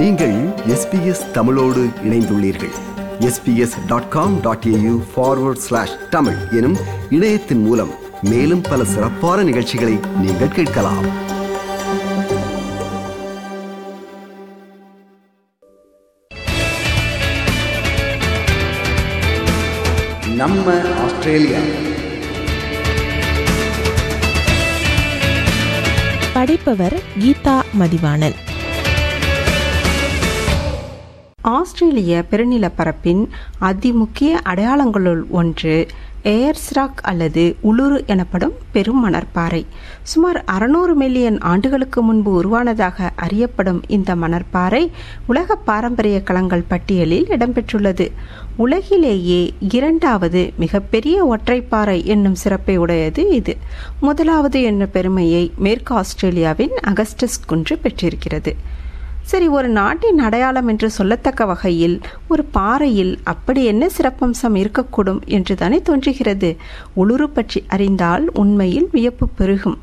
நீங்கள் எஸ்பிஎஸ் தமிழோடு இணைந்துள்ளீர்கள். SBS dot com dot AU forward slash Tamil எனும் இணையத்தின் மூலம் மேலும் பல சிறப்பான நிகழ்ச்சிகளை நீங்கள் கேட்கலாம். நம்ம ஆஸ்திரேலியா. படைப்பவர் கீதா மதிவாணன். ஆஸ்திரேலிய பெருநிலப்பரப்பின் அதிமுக்கிய அடையாளங்களுள் ஒன்று ஏர்ஸ்ராக் அல்லது உளுரு எனப்படும் பெரும் மணற்பாறை. சுமார் அறுநூறு மில்லியன் ஆண்டுகளுக்கு முன்பு உருவானதாக அறியப்படும் இந்த மணற்பாறை உலக பாரம்பரிய களங்கள் பட்டியலில் இடம்பெற்றுள்ளது. உலகிலேயே இரண்டாவது மிகப்பெரிய ஒற்றைப்பாறை என்னும் சிறப்பை உடையது இது. முதலாவது என்ற பெருமையை மேற்கு ஆஸ்திரேலியாவின் அகஸ்டஸ் குன்று பெற்றிருக்கிறது. சரி ஒரு நாட்டின் அடையாளம் என்று சொல்லத்தக்க வகையில் ஒரு பாறையில் அப்படி என்ன சிறப்பம்சம் இருக்கக்கூடும் என்று தானே தோன்றுகிறது. உளுரு பற்றி அறிந்தால் உண்மையில் வியப்பு பெருகும்.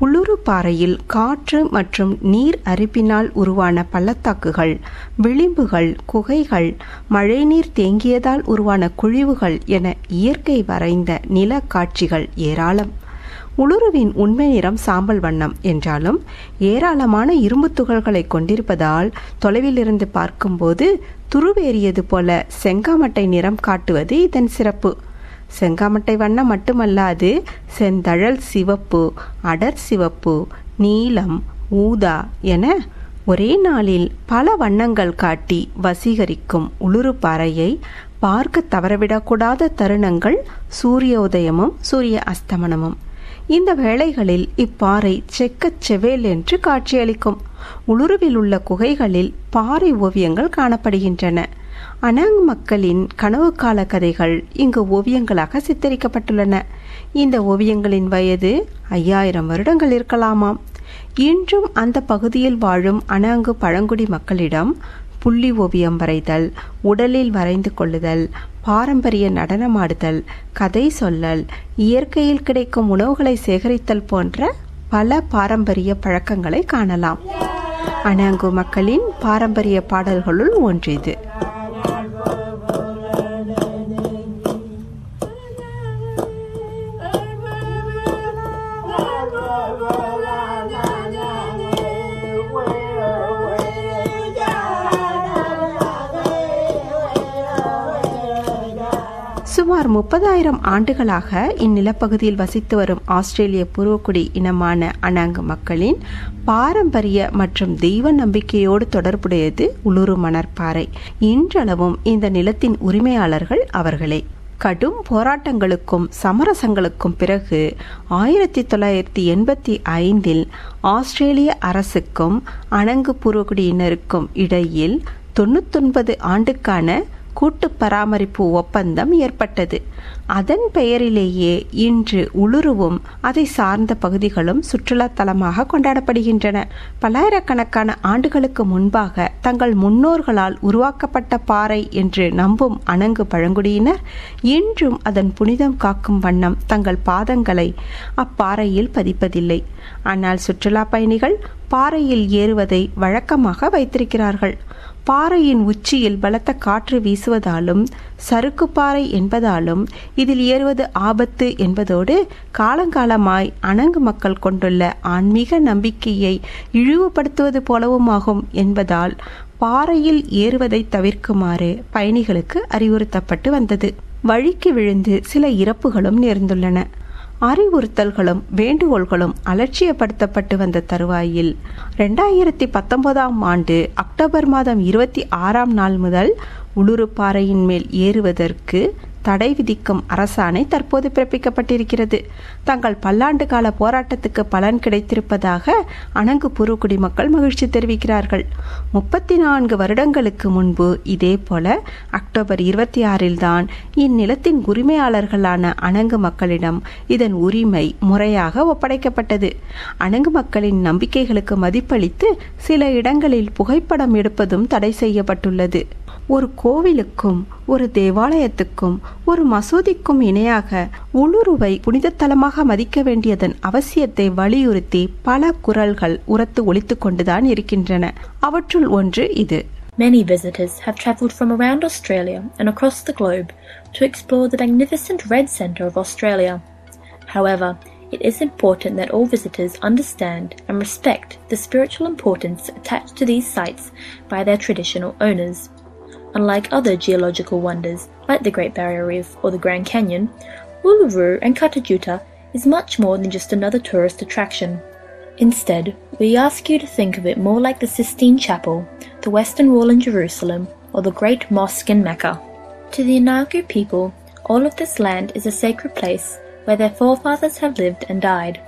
உளுரு பாறையில் காற்று மற்றும் நீர் அரிப்பினால் உருவான பள்ளத்தாக்குகள் விளிம்புகள் குகைகள் மழைநீர் தேங்கியதால் உருவான குழிவுகள் என இயற்கை வரைந்த நில காட்சிகள் ஏராளம். உளுருவின் உண்மை நிறம் சாம்பல் வண்ணம் என்றாலும் ஏராளமான இரும்பு துகள்களை கொண்டிருப்பதால் தொலைவிலிருந்து பார்க்கும்போது துருவேறியது போல செங்காமட்டை நிறம் காட்டுவது இதன் சிறப்பு. செங்காமட்டை வண்ணம் மட்டுமல்லாது செந்தழல் சிவப்பு அடர் சிவப்பு நீலம் ஊதா என ஒரே நாளில் பல வண்ணங்கள் காட்டி வசீகரிக்கும் உளுரு பாறையை பார்க்க தவறவிடக்கூடாத தருணங்கள் சூரிய உதயமும் சூரிய அஸ்தமனமும். இந்த வேளைகளில் இப்பாறை செக்கச் செவேல் என்று காட்சியளிக்கும். உளுருவில் உள்ள குகைகளில் பாறை ஓவியங்கள் காணப்படுகின்றன. அனாங் மக்களின் கனவு கால கதைகள் இங்கு ஓவியங்களாக சித்தரிக்கப்பட்டுள்ளன. இந்த ஓவியங்களின் வயது ஐயாயிரம் வருடங்கள் இருக்கலாமாம். இன்றும் அந்த பகுதியில் வாழும் அனாங்கு பழங்குடி மக்களிடம் புள்ளி ஓவியம் வரைதல் உடலில் வரைந்து கொள்ளுதல் பாரம்பரிய நடனமாடுதல் கதை சொல்லல் இயற்கையில் கிடைக்கும் உணவுகளை சேகரித்தல் போன்ற பல பாரம்பரிய பழக்கங்களை காணலாம். அனாங்கு மக்களின் பாரம்பரிய பாடல்களுள் ஒன்று இது சுமார் முப்பதாயிரம் ஆண்டுகளாக இந்நிலப்பகுதியில் வசித்து வரும் ஆஸ்திரேலிய பூர்வக்குடி இனமான அனாங்கு மக்களின் பாரம்பரிய மற்றும் தெய்வ நம்பிக்கையோடு தொடர்புடையது உளுரு மணற்பாறை இன்றளவும் இந்த நிலத்தின் உரிமையாளர்கள் அவர்களே. கடும் போராட்டங்களுக்கும் சமரசங்களுக்கும் பிறகு ஆயிரத்தி தொள்ளாயிரத்தி எண்பத்தி ஐந்தில் ஆஸ்திரேலிய அரசுக்கும் அணங்கு பூர்வகுடியினருக்கும் இடையில் தொண்ணூத்தொன்பது ஆண்டுக்கான கூட்டு பராமரிப்பு ஒப்பந்தம் ஏற்பட்டது. அதன் பெயரிலேயே இன்று உளுருவும் அதை சார்ந்த பகுதிகளும் சுற்றுலா தலமாக கொண்டாடப்படுகின்றன. பல்லாயிரக்கணக்கான ஆண்டுகளுக்கு முன்பாக தங்கள் முன்னோர்களால் உருவாக்கப்பட்ட பாறை என்று நம்பும் அணங்கு பழங்குடியினர் இன்றும் அதன் புனிதம் காக்கும் வண்ணம் தங்கள் பாதங்களை அப்பாறையில் பதிப்பதில்லை. ஆனால் சுற்றுலா பயணிகள் பாறையில் ஏறுவதை வழக்கமாக வைத்திருக்கிறார்கள். பாறையின் உச்சியில் பலத்த காற்று வீசுவதாலும் சறுக்கு பாறை என்பதாலும் இதில் ஏறுவது ஆபத்து என்பதோடு காலங்காலமாய் அணங்கு மக்கள் கொண்டுள்ள ஆன்மீக நம்பிக்கையை இழிவுபடுத்துவது போலவுமாகும் என்பதால் பாறையில் ஏறுவதை தவிர்க்குமாறு பயணிகளுக்கு அறிவுறுத்தப்பட்டு வந்தது. வழிக்கு விழுந்து சில இறப்புகளும் நேர்ந்துள்ளன. அறிவுறுத்தல்களும் வேண்டுகோள்களும் அலட்சியப்படுத்தப்பட்டு வந்த தருவாயில் ரெண்டாயிரத்தி பத்தொன்பதாம் ஆண்டு அக்டோபர் மாதம் இருபத்தி ஆறாம் நாள் முதல் உளுரு பாறையின் மேல் ஏறுவதற்கு தடை விதிக்கும் அரசாணை தற்போது பிறப்பிக்கப்பட்டிருக்கிறது. தங்கள் பல்லாண்டு கால போராட்டத்துக்கு பலன் கிடைத்திருப்பதாக அனங்கு பூர்வக்குடி மக்கள் மகிழ்ச்சி தெரிவிக்கிறார்கள். முப்பத்தி நான்கு வருடங்களுக்கு முன்பு இதே போல அக்டோபர் இருபத்தி ஆறில் தான் இந்நிலத்தின் உரிமையாளர்களான அணங்கு மக்களிடம் இதன் உரிமை முறையாக ஒப்படைக்கப்பட்டது. அணங்கு மக்களின் நம்பிக்கைகளுக்கு மதிப்பளித்து சில இடங்களில் புகைப்படம் எடுப்பதும் தடை செய்யப்பட்டுள்ளது. ஒரு கோவிலுக்கும் ஒரு தேவாலயத்துக்கும் ஒரு மசூதிக்கும் இணையாக உளுருவை புனித தலமாக மதிக்க வேண்டியதன் அவசியத்தை வலியுறுத்தி பல குரல்கள் உரத்து ஒலித்து கொண்டுதான் இருக்கின்றன அவற்றுள் ஒன்று இது Many visitors have travelled from around Australia and across the globe to explore the magnificent red centre of Australia. However, it is important that all visitors understand and respect the spiritual importance attached to these sites by their traditional owners. Unlike other geological wonders like the Great Barrier Reef or the Grand Canyon, Uluru and Katajuta is much more than just another tourist attraction. Instead, we ask you to think of it more like the Sistine Chapel, the Western Wall in Jerusalem, or the Great Mosque in Mecca. To the Inagu people, all of this land is a sacred place where their forefathers have lived and died,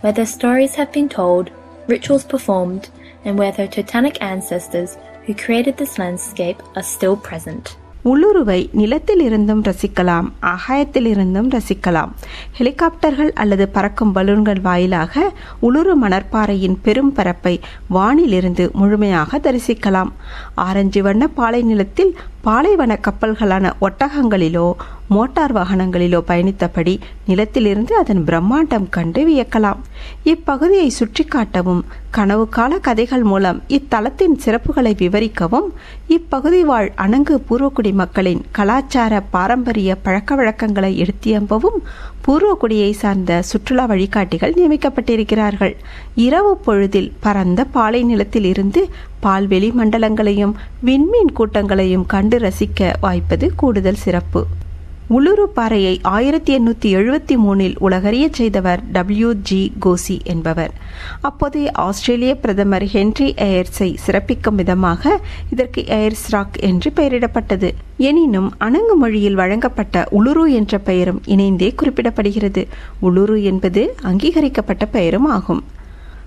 where their stories have been told, rituals performed, and where their totemic ancestors who created this landscape are still present. உளுருவை நிலத்தில் இருந்தும் ரசிக்கலாம் ஆகாயத்திலிருந்தும் ரசிக்கலாம் ஹெலிகாப்டர்கள் அல்லது பறக்கும் பலூன்கள் வாயிலாக உளுரு மணற்பாறையின் பெரும் பரப்பை வானிலிருந்து முழுமையாக தரிசிக்கலாம் ஆரஞ்சு வண்ண பாலை நிலத்தில் பாலைவன கப்பல்களான ஒட்டகங்களிலோ மோட்டார் வாகனங்களிலோ பயணித்தபடி நிலத்திலிருந்து அதன் பிரம்மாண்டம் கண்டு வியக்கலாம். இப்பகுதியை சுற்றி காட்டவும் கனவு கால கதைகள் மூலம் இத்தலத்தின் சிறப்புகளை விவரிக்கவும் இப்பகுதி வாழ் அணங்கு பூர்வக்குடி மக்களின் கலாச்சார பாரம்பரிய பழக்க வழக்கங்களை எடுத்தியம்பவும் பூர்வக்குடியை சார்ந்த சுற்றுலா வழிகாட்டிகள் நியமிக்கப்பட்டிருக்கிறார்கள். இரவு பொழுதில் பரந்த பாலை நிலத்தில் இருந்து பால்வெளி மண்டலங்களையும் விண்மீன் கூட்டங்களையும் கண்டு ரசிக்க வாய்ப்பது கூடுதல் சிறப்பு. உளுரு பாறையை ஆயிரத்தி எண்ணூற்றி எழுபத்தி மூணில் உலகறிய செய்தவர் டபிள்யூ ஜி கோசி என்பவர். அப்போதைய ஆஸ்திரேலிய பிரதமர் ஹென்றி எயர்ஸை சிறப்பிக்கும் விதமாக இதற்கு எயர்ஸ் ராக் என்று பெயரிடப்பட்டது. எனினும் அணங்கு மொழியில் வழங்கப்பட்ட உளுரு என்ற பெயரும் இணைந்தே குறிப்பிடப்படுகிறது. உளுரு என்பது அங்கீகரிக்கப்பட்ட பெயரும் ஆகும்.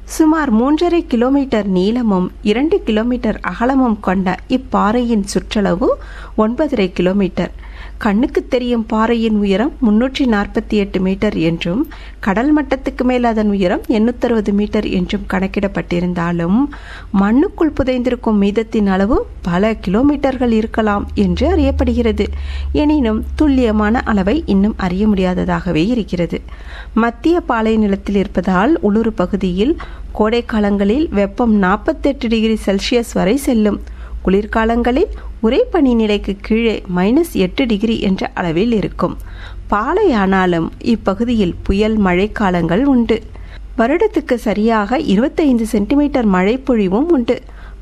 சுமார் மூன்றரை கிலோமீட்டர் நீளமும் இரண்டு கிலோமீட்டர் அகலமும் கொண்ட இப்பாறையின் சுற்றளவு ஒன்பதரை கிலோமீட்டர். கண்ணுக்கு தெரியும் பாறையின் உயரம் முன்னூற்றி நாற்பத்தி எட்டு மீட்டர் என்றும் கடல் மட்டத்துக்கு மேல் அதன் உயரம் எண்ணூத்தறுபது மீட்டர் என்றும் கணக்கிடப்பட்டிருந்தாலும் மண்ணுக்குள் புதைந்திருக்கும் மீதத்தின் அளவு பல கிலோமீட்டர்கள் இருக்கலாம் என்று அறியப்படுகிறது. எனினும் துல்லியமான அளவை இன்னும் அறிய முடியாததாகவே இருக்கிறது. மத்திய பாலை நிலத்தில் இருப்பதால் உளுரு பகுதியில் கோடை காலங்களில் வெப்பம் நாற்பத்தெட்டு டிகிரி செல்சியஸ் வரை செல்லும். குளிர்காலங்களில் உறைபனி நிலைக்கு கீழே மைனஸ் எட்டு டிகிரி என்ற அளவில் இருக்கும். பாலையானாலும் இப்பகுதியில் புயல் மழைக்காலங்கள் உண்டு. வருடத்துக்கு சரியாக இருபத்தைந்து சென்டிமீட்டர் மழைப்பொழிவும் உண்டு.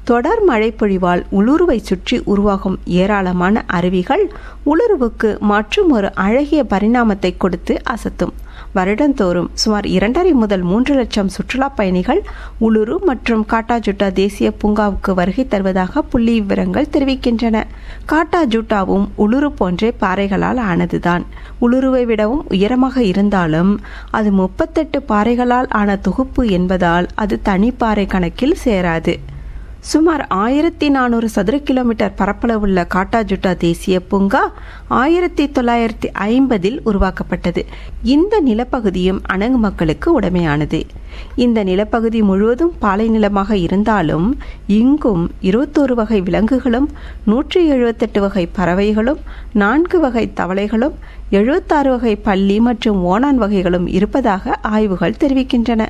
தொடர் மழைப்பொழிவால் உளுருவை சுற்றி உருவாகும் ஏராளமான அருவிகள் உளுருவுக்கு மற்றும் ஒரு அழகிய பரிணாமத்தை கொடுத்து அசத்தும். வருடந்தோறும் சுமார் இரண்டரை முதல் மூன்று லட்சம் சுற்றுலா பயணிகள் உளுரு மற்றும் காட்டாஜுட்டா தேசிய பூங்காவுக்கு வருகை தருவதாக புள்ளி விவரங்கள் தெரிவிக்கின்றன. காட்டாஜுட்டாவும் உளுரு போன்றே பாறைகளால் ஆனதுதான். உளுருவை விடவும் உயரமாக இருந்தாலும் அது முப்பத்தெட்டு பாறைகளால் ஆன தொகுப்பு என்பதால் அது தனிப்பாறை கணக்கில் சேராது. சுமார் ஆயிரத்தி நானூறு சதுர கிலோமீட்டர் பரப்பளவுள்ள காட்டாஜுட்டா தேசிய பூங்கா ஆயிரத்தி தொள்ளாயிரத்தி ஐம்பதில் உருவாக்கப்பட்டது. இந்த நிலப்பகுதியும் அணங்கு மக்களுக்கு உடைமையானது. இந்த நிலப்பகுதி முழுவதும் பாலை நிலமாக இருந்தாலும் இங்கும் இருபத்தோரு வகை விலங்குகளும் நூற்றி எழுபத்தெட்டு வகை பறவைகளும் நான்கு வகை தவளைகளும் எழுபத்தாறு வகை பள்ளி மற்றும் ஓணான் வகைகளும் இருப்பதாக ஆய்வுகள் தெரிவிக்கின்றன.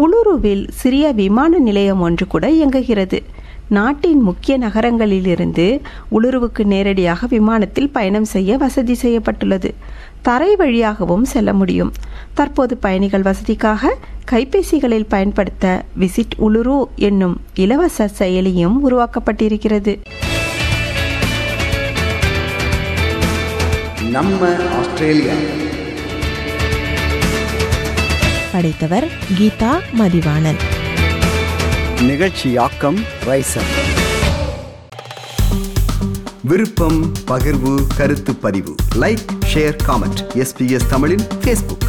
உளுருவில் சிறிய விமான நிலையம் ஒன்று கூட இயங்குகிறது. நாட்டின் முக்கிய நகரங்களிலிருந்து உளுருவுக்கு நேரடியாக விமானத்தில் பயணம் செய்ய வசதி செய்யப்பட்டுள்ளது. தரை வழியாகவும் செல்ல முடியும். தற்போது பயணிகள் வசதிக்காக கைபேசிகளில் பயன்படுத்த விசிட் உளுரு என்னும் இலவச செயலியும் உருவாக்கப்பட்டிருக்கிறது. நம்ம ஆஸ்திரேலியா படைத்தவர் கீதா மதிவாணன். நிகழ்ச்சியாக்கம் ரைசர். விருப்பம் பகிர்வு கருத்து பதிவு. லைக் ஷேர் காமெண்ட் எஸ்பிஎஸ் தமிழின் ஃபேஸ்புக்